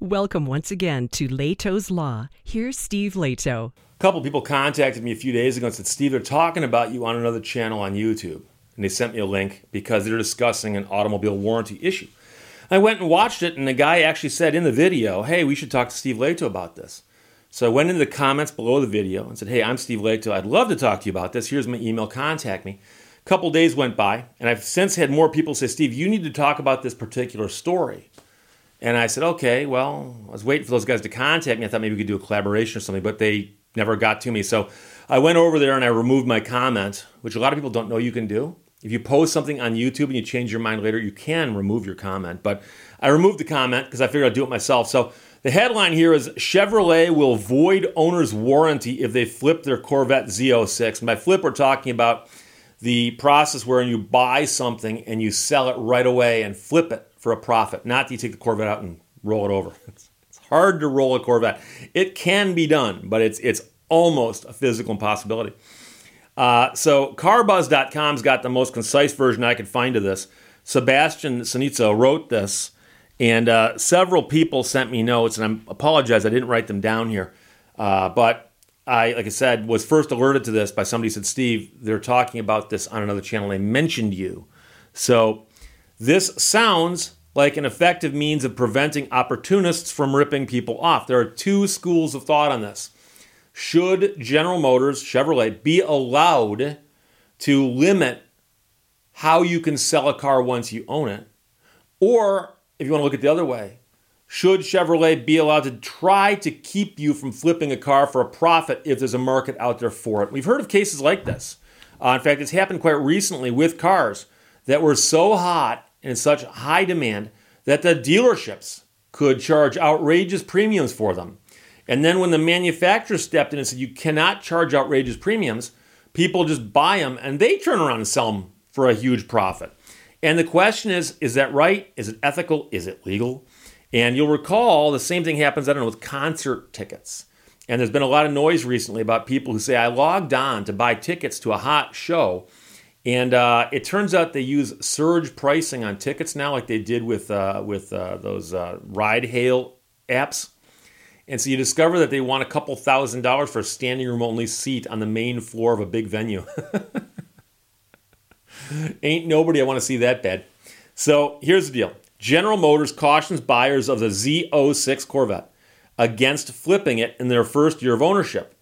Welcome once again to Lehto's Law. Here's Steve Lehto. A couple people contacted me a few days ago and said, Steve, they're talking about you on another channel on YouTube. And they sent me a link because they're discussing an automobile warranty issue. I went and watched it, and the guy actually said in the video, Hey, we should talk to Steve Lehto about this. So I went into the comments below the video and said, Hey, I'm Steve Lehto. I'd love to talk to you about this. Here's my email. Contact me. A couple days went by, and I've since had more people say, Steve, you need to talk about this particular story. And I said, okay, well, I was waiting for those guys to contact me. I thought maybe we could do a collaboration or something, but they never got to me. So I went over there and I removed my comment, which a lot of people don't know you can do. If you post something on YouTube and you change your mind later, you can remove your comment. But I removed the comment because I figured I'd do it myself. So the headline here is Chevrolet will void owner's warranty if they flip their Corvette Z06. And by flip, we're talking about the process where you buy something and you sell it right away and flip it for a profit. Not that you take the Corvette out and roll it over. It's, it's hard to roll a Corvette. It can be done, but it's it's almost a physical impossibility. Uh, so carbuzz.com's got the most concise version I could find of this. Sebastian Cenizo wrote this, and uh, several people sent me notes, and I apologize I didn't write them down here. Uh, but I, like I said, was first alerted to this by somebody said, Steve, they're talking about this on another channel. They mentioned you. So this sounds like an effective means of preventing opportunists from ripping people off. There are two schools of thought on this. Should General Motors, Chevrolet, be allowed to limit how you can sell a car once you own it? Or, if you want to look at the other way, should Chevrolet be allowed to try to keep you from flipping a car for a profit if there's a market out there for it? We've heard of cases like this. Uh, in fact, it's happened quite recently with cars that were so hot in such high demand that the dealerships could charge outrageous premiums for them. And then when the manufacturer stepped in and said, you cannot charge outrageous premiums, people just buy them and they turn around and sell them for a huge profit. And the question is, is that right? Is it ethical? Is it legal? And you'll recall the same thing happens, I don't know, with concert tickets. And there's been a lot of noise recently about people who say, I logged on to buy tickets to a hot show and uh, it turns out they use surge pricing on tickets now, like they did with uh, with uh, those uh, ride hail apps. And so you discover that they want a couple thousand dollars for a standing room only seat on the main floor of a big venue. Ain't nobody I want to see that bad. So here's the deal General Motors cautions buyers of the Z06 Corvette against flipping it in their first year of ownership.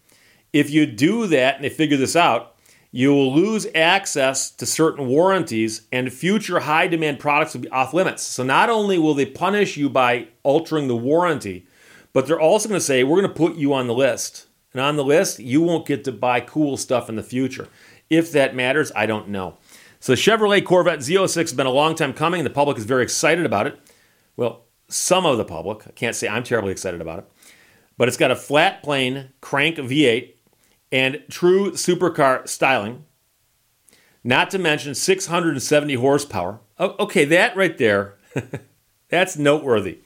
If you do that and they figure this out, you will lose access to certain warranties and future high demand products will be off limits. So not only will they punish you by altering the warranty, but they're also going to say, we're going to put you on the list. And on the list, you won't get to buy cool stuff in the future. If that matters, I don't know. So the Chevrolet Corvette Z06 has been a long time coming. The public is very excited about it. Well, some of the public. I can't say I'm terribly excited about it. But it's got a flat plane crank V8 and true supercar styling, not to mention 670 horsepower. Okay, that right there, that's noteworthy.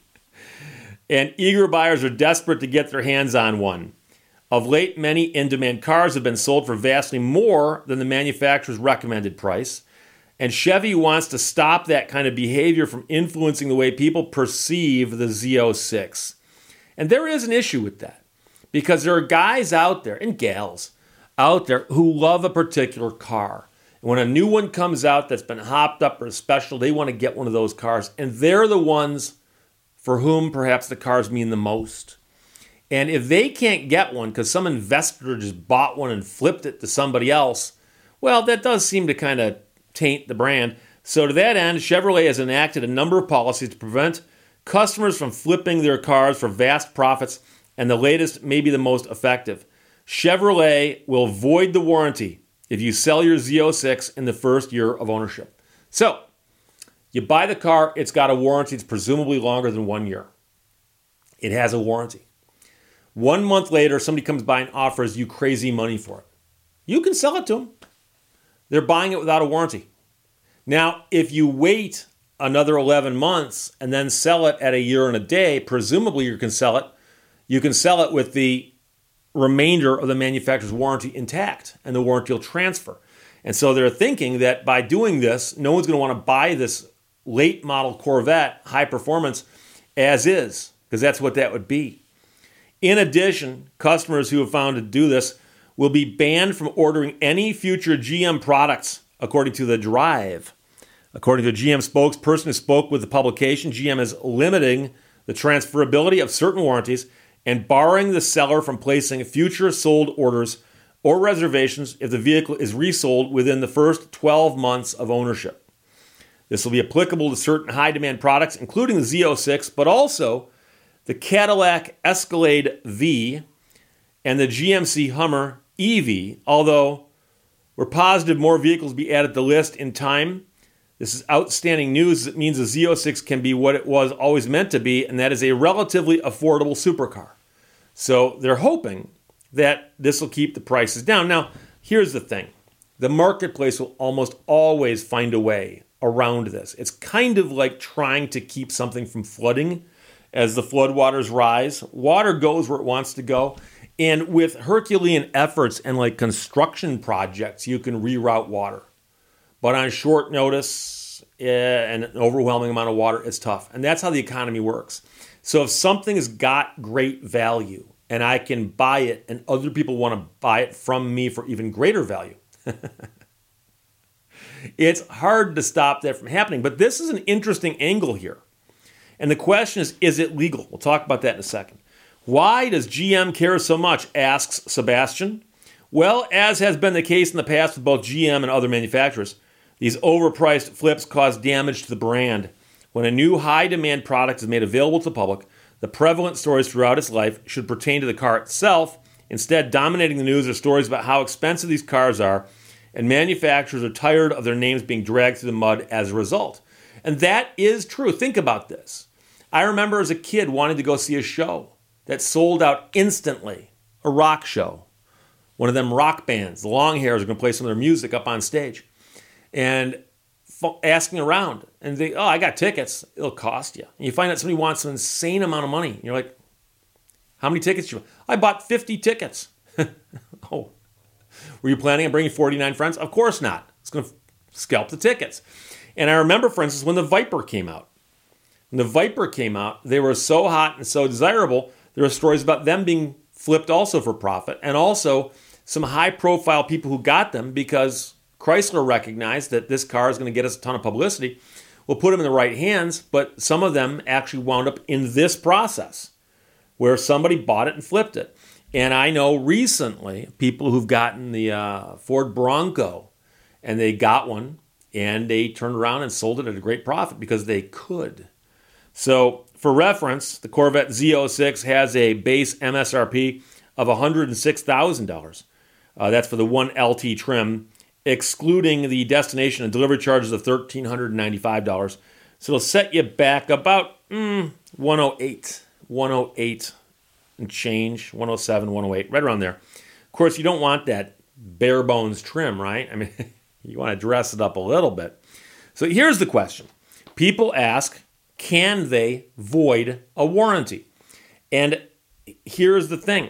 And eager buyers are desperate to get their hands on one. Of late, many in demand cars have been sold for vastly more than the manufacturer's recommended price. And Chevy wants to stop that kind of behavior from influencing the way people perceive the Z06. And there is an issue with that because there are guys out there and gals out there who love a particular car. When a new one comes out that's been hopped up or special, they want to get one of those cars. And they're the ones for whom perhaps the cars mean the most. And if they can't get one because some investor just bought one and flipped it to somebody else, well, that does seem to kind of taint the brand. So, to that end, Chevrolet has enacted a number of policies to prevent customers from flipping their cars for vast profits and the latest may be the most effective. Chevrolet will void the warranty if you sell your Z06 in the first year of ownership. So, you buy the car, it's got a warranty it's presumably longer than one year. It has a warranty. One month later, somebody comes by and offers you crazy money for it. You can sell it to them. They're buying it without a warranty. Now, if you wait another 11 months and then sell it at a year and a day, presumably you can sell it you can sell it with the remainder of the manufacturer's warranty intact and the warranty will transfer. And so they're thinking that by doing this, no one's going to want to buy this late model Corvette high performance as is. because that's what that would be. In addition, customers who have found to do this will be banned from ordering any future GM products, according to The Drive. According to a GM spokesperson who spoke with the publication, GM is limiting the transferability of certain warranties and barring the seller from placing future sold orders or reservations if the vehicle is resold within the first 12 months of ownership. This will be applicable to certain high demand products, including the Z06, but also the Cadillac Escalade V and the GMC Hummer EV, although we're positive more vehicles will be added to the list in time. This is outstanding news. It means the Z06 can be what it was always meant to be, and that is a relatively affordable supercar. So they're hoping that this will keep the prices down. Now, here's the thing the marketplace will almost always find a way around this. It's kind of like trying to keep something from flooding as the floodwaters rise. Water goes where it wants to go. And with Herculean efforts and like construction projects, you can reroute water. But on short notice eh, and an overwhelming amount of water, it's tough. And that's how the economy works. So if something has got great value and I can buy it and other people want to buy it from me for even greater value, it's hard to stop that from happening. But this is an interesting angle here. And the question is is it legal? We'll talk about that in a second. Why does GM care so much? asks Sebastian. Well, as has been the case in the past with both GM and other manufacturers, these overpriced flips cause damage to the brand. When a new high demand product is made available to the public, the prevalent stories throughout its life should pertain to the car itself. Instead, dominating the news are stories about how expensive these cars are, and manufacturers are tired of their names being dragged through the mud as a result. And that is true. Think about this. I remember as a kid wanting to go see a show that sold out instantly, a rock show. One of them rock bands, the long hairs are going to play some of their music up on stage. And asking around and they, oh, I got tickets. It'll cost you. And you find out somebody wants an insane amount of money. You're like, how many tickets you? I bought 50 tickets. oh, were you planning on bringing 49 friends? Of course not. It's going to scalp the tickets. And I remember, for instance, when the Viper came out. When the Viper came out, they were so hot and so desirable. There were stories about them being flipped also for profit, and also some high profile people who got them because Chrysler recognized that this car is going to get us a ton of publicity. We'll put them in the right hands, but some of them actually wound up in this process where somebody bought it and flipped it. And I know recently people who've gotten the uh, Ford Bronco and they got one and they turned around and sold it at a great profit because they could. So, for reference, the Corvette Z06 has a base MSRP of $106,000. Uh, that's for the one LT trim excluding the destination and delivery charges of $1,395. So it'll set you back about mm, 108, 108 and change, 107, 108, right around there. Of course, you don't want that bare bones trim, right? I mean, you want to dress it up a little bit. So here's the question People ask, can they void a warranty? And here's the thing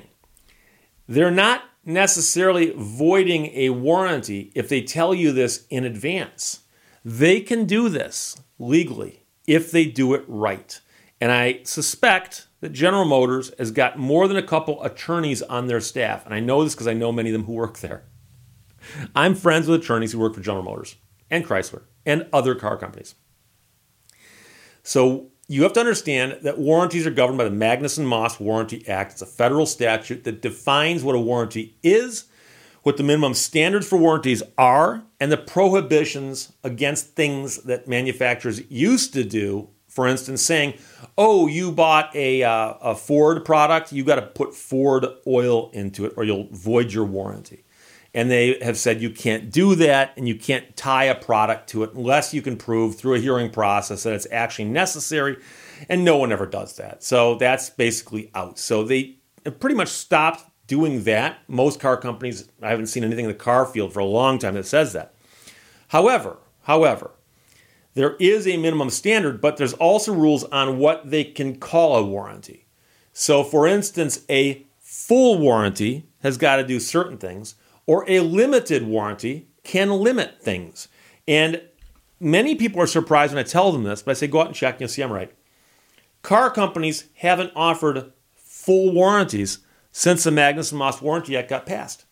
they're not necessarily voiding a warranty if they tell you this in advance. They can do this legally if they do it right. And I suspect that General Motors has got more than a couple attorneys on their staff. And I know this because I know many of them who work there. I'm friends with attorneys who work for General Motors and Chrysler and other car companies. So you have to understand that warranties are governed by the Magnuson Moss Warranty Act. It's a federal statute that defines what a warranty is, what the minimum standards for warranties are, and the prohibitions against things that manufacturers used to do. For instance, saying, "Oh, you bought a, uh, a Ford product, you got to put Ford oil into it, or you'll void your warranty." And they have said you can't do that and you can't tie a product to it unless you can prove through a hearing process that it's actually necessary. And no one ever does that. So that's basically out. So they pretty much stopped doing that. Most car companies i haven't seen anything in the car field for a long time that says that. However however there is a minimum standard but there's also rules on what they can call a warranty. So for instance a full warranty has got to do certain things or a limited warranty can limit things. And many people are surprised when I tell them this, but I say, go out and check, and you'll see I'm right. car companies haven't offered full warranties since the Magnuson Moss Warranty Act got passed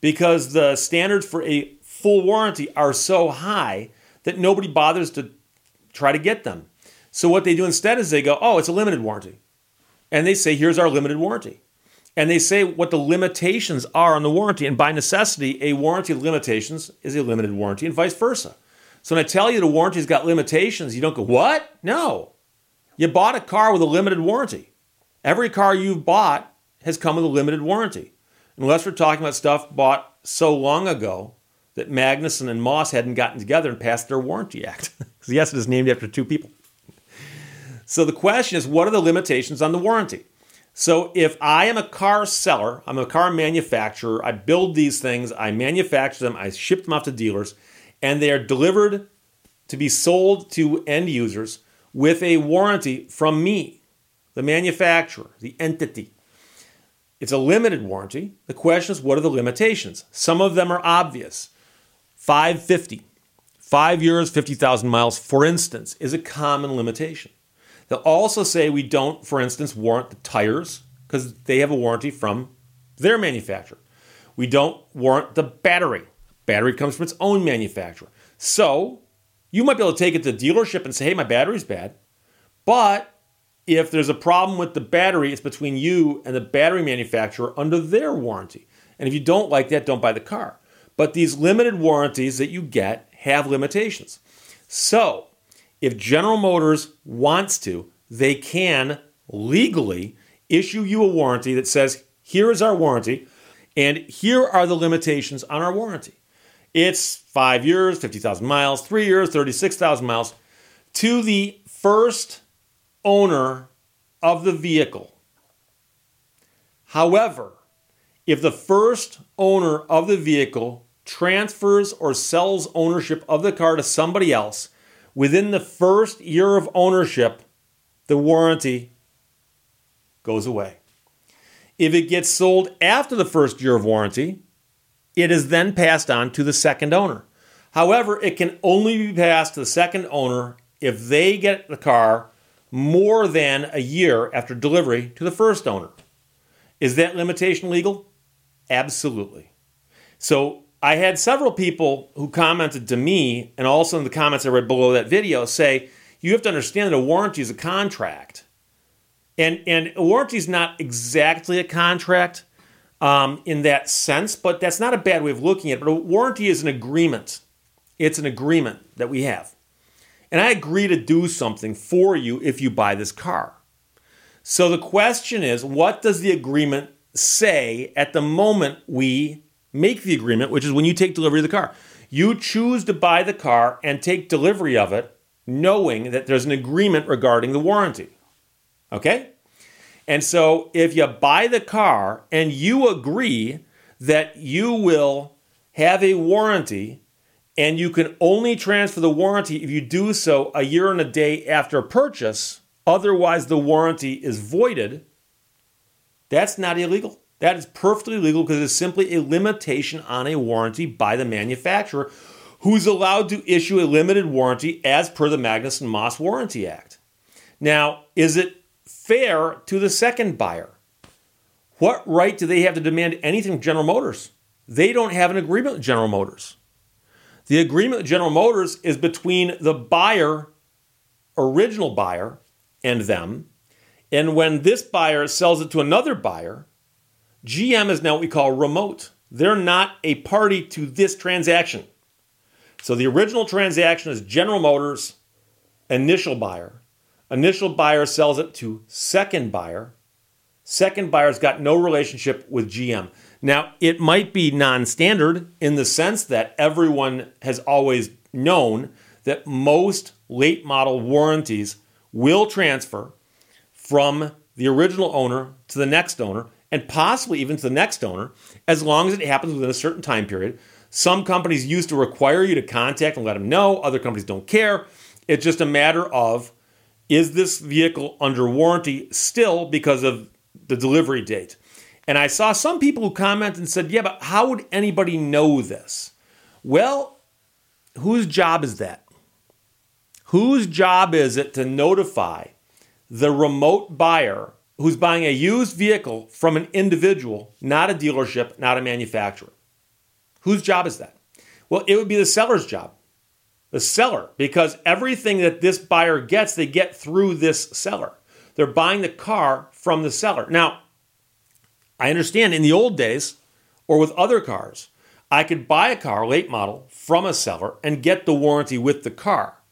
because the standards for a full warranty are so high that nobody bothers to try to get them. So what they do instead is they go, oh, it's a limited warranty. And they say, here's our limited warranty. And they say what the limitations are on the warranty. And by necessity, a warranty limitations is a limited warranty and vice versa. So when I tell you the warranty's got limitations, you don't go, what? No. You bought a car with a limited warranty. Every car you've bought has come with a limited warranty. Unless we're talking about stuff bought so long ago that Magnuson and Moss hadn't gotten together and passed their warranty act. Because yes, it is named after two people. So the question is, what are the limitations on the warranty? So if I am a car seller, I'm a car manufacturer, I build these things, I manufacture them, I ship them off to dealers, and they are delivered to be sold to end users with a warranty from me, the manufacturer, the entity. It's a limited warranty. The question is, what are the limitations? Some of them are obvious. 550, five years, 50,000 miles, for instance, is a common limitation. They'll also say we don't, for instance, warrant the tires because they have a warranty from their manufacturer. We don't warrant the battery. Battery comes from its own manufacturer. So you might be able to take it to the dealership and say, hey, my battery's bad. But if there's a problem with the battery, it's between you and the battery manufacturer under their warranty. And if you don't like that, don't buy the car. But these limited warranties that you get have limitations. So if General Motors wants to, they can legally issue you a warranty that says, here is our warranty, and here are the limitations on our warranty. It's five years, 50,000 miles, three years, 36,000 miles to the first owner of the vehicle. However, if the first owner of the vehicle transfers or sells ownership of the car to somebody else, within the first year of ownership, the warranty goes away. If it gets sold after the first year of warranty, it is then passed on to the second owner. However, it can only be passed to the second owner if they get the car more than a year after delivery to the first owner. Is that limitation legal? Absolutely. So I had several people who commented to me, and also in the comments I read below that video, say, you have to understand that a warranty is a contract. And, and a warranty is not exactly a contract um, in that sense, but that's not a bad way of looking at it. But a warranty is an agreement. It's an agreement that we have. And I agree to do something for you if you buy this car. So the question is, what does the agreement say at the moment we make the agreement, which is when you take delivery of the car. You choose to buy the car and take delivery of it knowing that there's an agreement regarding the warranty. Okay? And so if you buy the car and you agree that you will have a warranty and you can only transfer the warranty if you do so a year and a day after purchase, otherwise the warranty is voided, that's not illegal. That is perfectly legal because it is simply a limitation on a warranty by the manufacturer who's allowed to issue a limited warranty as per the Magnuson Moss Warranty Act. Now, is it fair to the second buyer? What right do they have to demand anything from General Motors? They don't have an agreement with General Motors. The agreement with General Motors is between the buyer, original buyer, and them. And when this buyer sells it to another buyer, GM is now what we call remote. They're not a party to this transaction. So the original transaction is General Motors, initial buyer. Initial buyer sells it to second buyer. Second buyer's got no relationship with GM. Now, it might be non standard in the sense that everyone has always known that most late model warranties will transfer from the original owner to the next owner and possibly even to the next owner, as long as it happens within a certain time period. Some companies used to require you to contact and let them know, other companies don't care. It's just a matter of is this vehicle under warranty still because of the delivery date? And I saw some people who commented and said, yeah, but how would anybody know this? Well, whose job is that? Whose job is it to notify the remote buyer who's buying a used vehicle from an individual, not a dealership, not a manufacturer. Whose job is that? Well, it would be the seller's job. The seller, because everything that this buyer gets, they get through this seller. They're buying the car from the seller. Now, I understand in the old days or with other cars, I could buy a car, late model, from a seller and get the warranty with the car.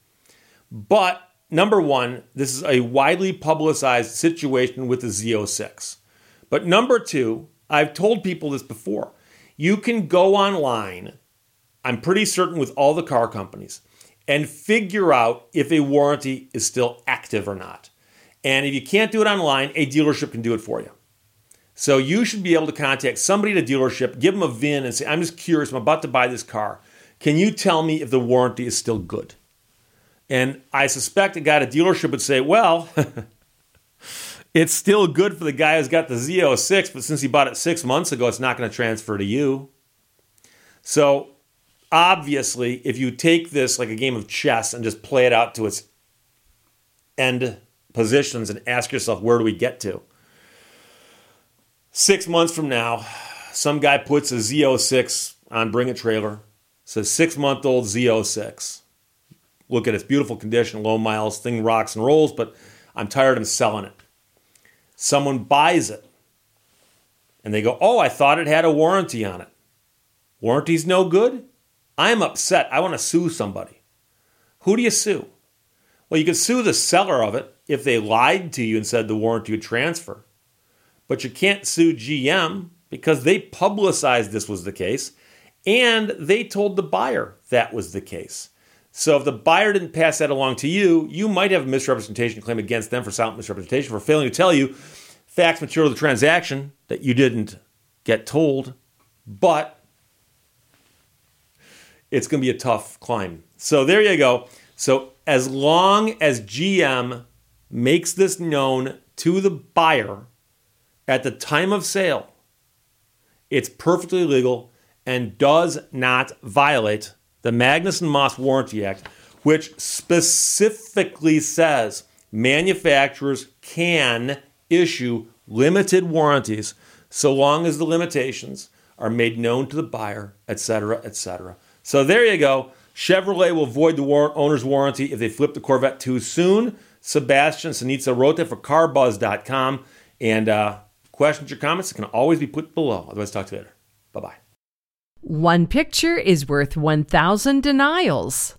But number one, this is a widely publicized situation with the Z06. But number two, I've told people this before. You can go online, I'm pretty certain with all the car companies, and figure out if a warranty is still active or not. And if you can't do it online, a dealership can do it for you. So you should be able to contact somebody at a dealership, give them a VIN, and say, I'm just curious, I'm about to buy this car. Can you tell me if the warranty is still good? And I suspect a guy at a dealership would say, well, it's still good for the guy who's got the Z06, but since he bought it six months ago, it's not going to transfer to you. So obviously, if you take this like a game of chess and just play it out to its end positions and ask yourself, where do we get to? Six months from now, some guy puts a Z06 on Bring a Trailer, says six month old Z06. Look at its beautiful condition, low miles, thing rocks and rolls, but I'm tired of selling it. Someone buys it and they go, Oh, I thought it had a warranty on it. Warranty's no good? I'm upset. I want to sue somebody. Who do you sue? Well, you could sue the seller of it if they lied to you and said the warranty would transfer. But you can't sue GM because they publicized this was the case and they told the buyer that was the case. So if the buyer didn't pass that along to you, you might have a misrepresentation claim against them for silent misrepresentation for failing to tell you facts material to the transaction that you didn't get told, but it's going to be a tough climb. So there you go. So as long as GM makes this known to the buyer at the time of sale, it's perfectly legal and does not violate the Magnuson Moss Warranty Act, which specifically says manufacturers can issue limited warranties so long as the limitations are made known to the buyer, etc., etc. So there you go. Chevrolet will void the war- owner's warranty if they flip the Corvette too soon. Sebastian Cenizo wrote that for carbuzz.com. And uh, questions or comments can always be put below. Otherwise, talk to you later. Bye bye. One picture is worth 1,000 denials.